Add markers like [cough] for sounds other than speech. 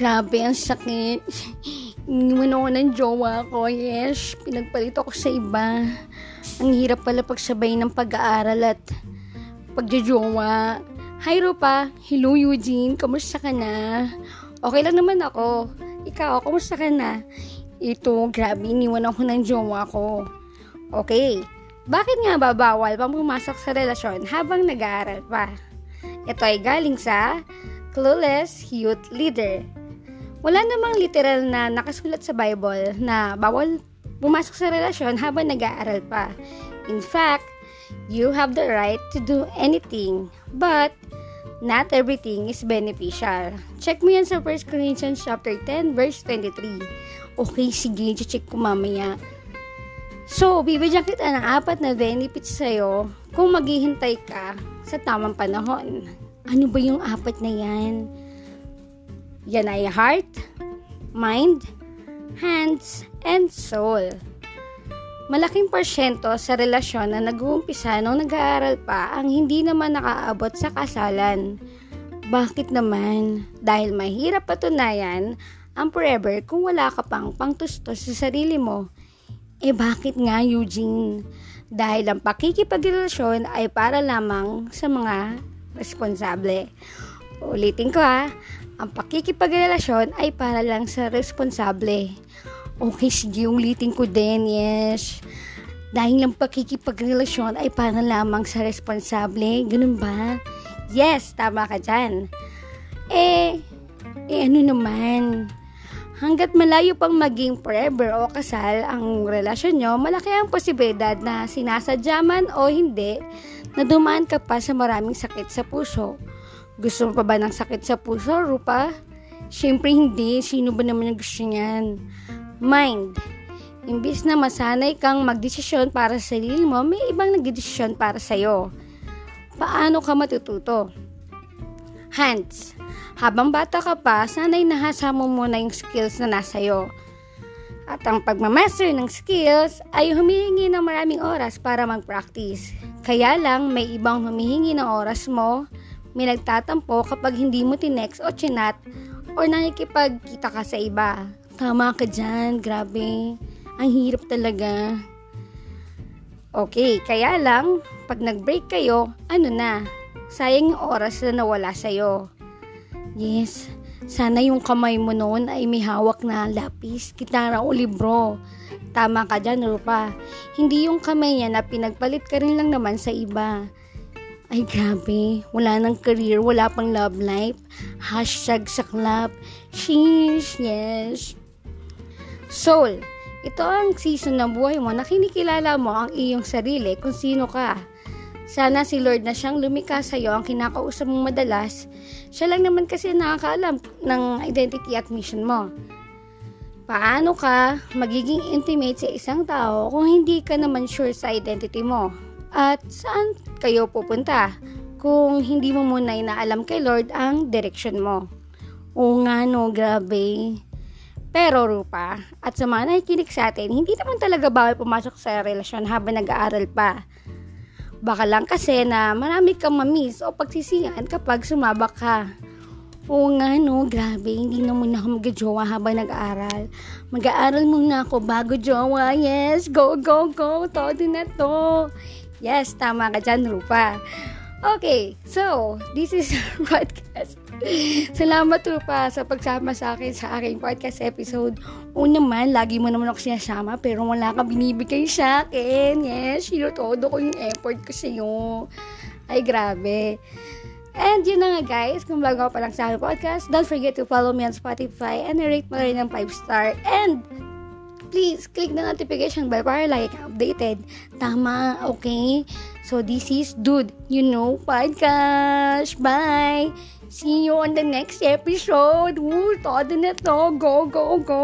Grabe, ang sakit. Iniwan ako ng jowa ko. Yes, pinagpalit ako sa iba. Ang hirap pala pagsabay ng pag-aaral at pagjojowa. Hi, Rupa. Hello, Eugene. Kamusta ka na? Okay lang naman ako. Ikaw, kamusta ka na? Ito, grabe, iniwan ako ng jowa ko. Okay. Bakit nga ba bawal pang pumasok sa relasyon habang nag-aaral pa? Ito ay galing sa Clueless Youth Leader. Wala namang literal na nakasulat sa Bible na bawal pumasok sa relasyon habang nag-aaral pa. In fact, you have the right to do anything, but not everything is beneficial. Check mo yan sa 1 Corinthians chapter 10 verse 23. Okay, sige, check ko mamaya. So, bibigyan kita ng apat na benefits sa'yo kung maghihintay ka sa tamang panahon. Ano ba yung apat na yan? Yan ay heart, mind, hands, and soul. Malaking porsyento sa relasyon na nag-uumpisa nung nag-aaral pa ang hindi naman nakaabot sa kasalan. Bakit naman? Dahil mahirap patunayan ang forever kung wala ka pang pangtustos sa sarili mo. Eh bakit nga Eugene? Dahil ang pakikipagrelasyon ay para lamang sa mga responsable. Ulitin ko ha, ang pakikipagrelasyon ay para lang sa responsable. Okay, sige, ulitin ko din, yes. Dahil ang pakikipagrelasyon ay para lamang sa responsable. Ganun ba? Yes, tama ka dyan. Eh, eh ano naman? Hanggat malayo pang maging forever o kasal ang relasyon nyo, malaki ang posibilidad na sinasadya man o hindi na dumaan ka pa sa maraming sakit sa puso gusto mo pa ba ng sakit sa puso, Rupa? Siyempre hindi. Sino ba naman ang gusto niyan? Mind. Imbis na masanay kang magdesisyon para sa sarili mo, may ibang nagdesisyon para sa'yo. Paano ka matututo? Hands. Habang bata ka pa, sanay nahasa mo muna yung skills na nasa iyo. At ang pagmamaster ng skills ay humihingi ng maraming oras para mag-practice. Kaya lang may ibang humihingi ng oras mo may nagtatampo kapag hindi mo tinext o chinat or nakikipagkita ka sa iba. Tama ka dyan, grabe. Ang hirap talaga. Okay, kaya lang, pag nag-break kayo, ano na, sayang yung oras na nawala sa'yo. Yes, sana yung kamay mo noon ay may hawak na lapis, gitara o libro. Tama ka dyan, Rupa. Hindi yung kamay niya na pinagpalit ka rin lang naman sa iba. Ay grabe, wala nang career, wala pang love life. Hashtag saklap. Sheesh, yes. Soul, ito ang season ng buhay mo na kinikilala mo ang iyong sarili kung sino ka. Sana si Lord na siyang lumika sa iyo ang kinakausap mong madalas. Siya lang naman kasi nakakaalam ng identity at mission mo. Paano ka magiging intimate sa isang tao kung hindi ka naman sure sa identity mo? At saan kayo pupunta kung hindi mo muna inaalam kay Lord ang direction mo? O nga no, grabe. Pero Rupa, at sa mga nakikinig sa atin, hindi naman talaga bawal pumasok sa relasyon habang nag-aaral pa. Baka lang kasi na marami kang mamiss o pagsisiyan kapag sumabak ka. Oo nga no, grabe, hindi na muna ako mag-jowa habang nag-aaral. Mag-aaral muna ako bago jowa, yes, go, go, go, todo na to. Yes, tama ka dyan, Rupa. Okay, so, this is [laughs] our podcast. Salamat, Rupa, sa pagsama sa akin sa aking podcast episode. O naman, lagi mo naman ako sinasama, pero wala ka binibigay sa akin. Yes, sinutodo ko yung effort ko sa'yo. Ay, grabe. And yun na nga guys, kung bago pa lang sa aking podcast, don't forget to follow me on Spotify and rate mo rin ng 5 star. And please click the notification bell para lagi ka updated. Tama, okay? So, this is Dude, you know, podcast. Bye! See you on the next episode. Woo, todo na to. Go, go, go!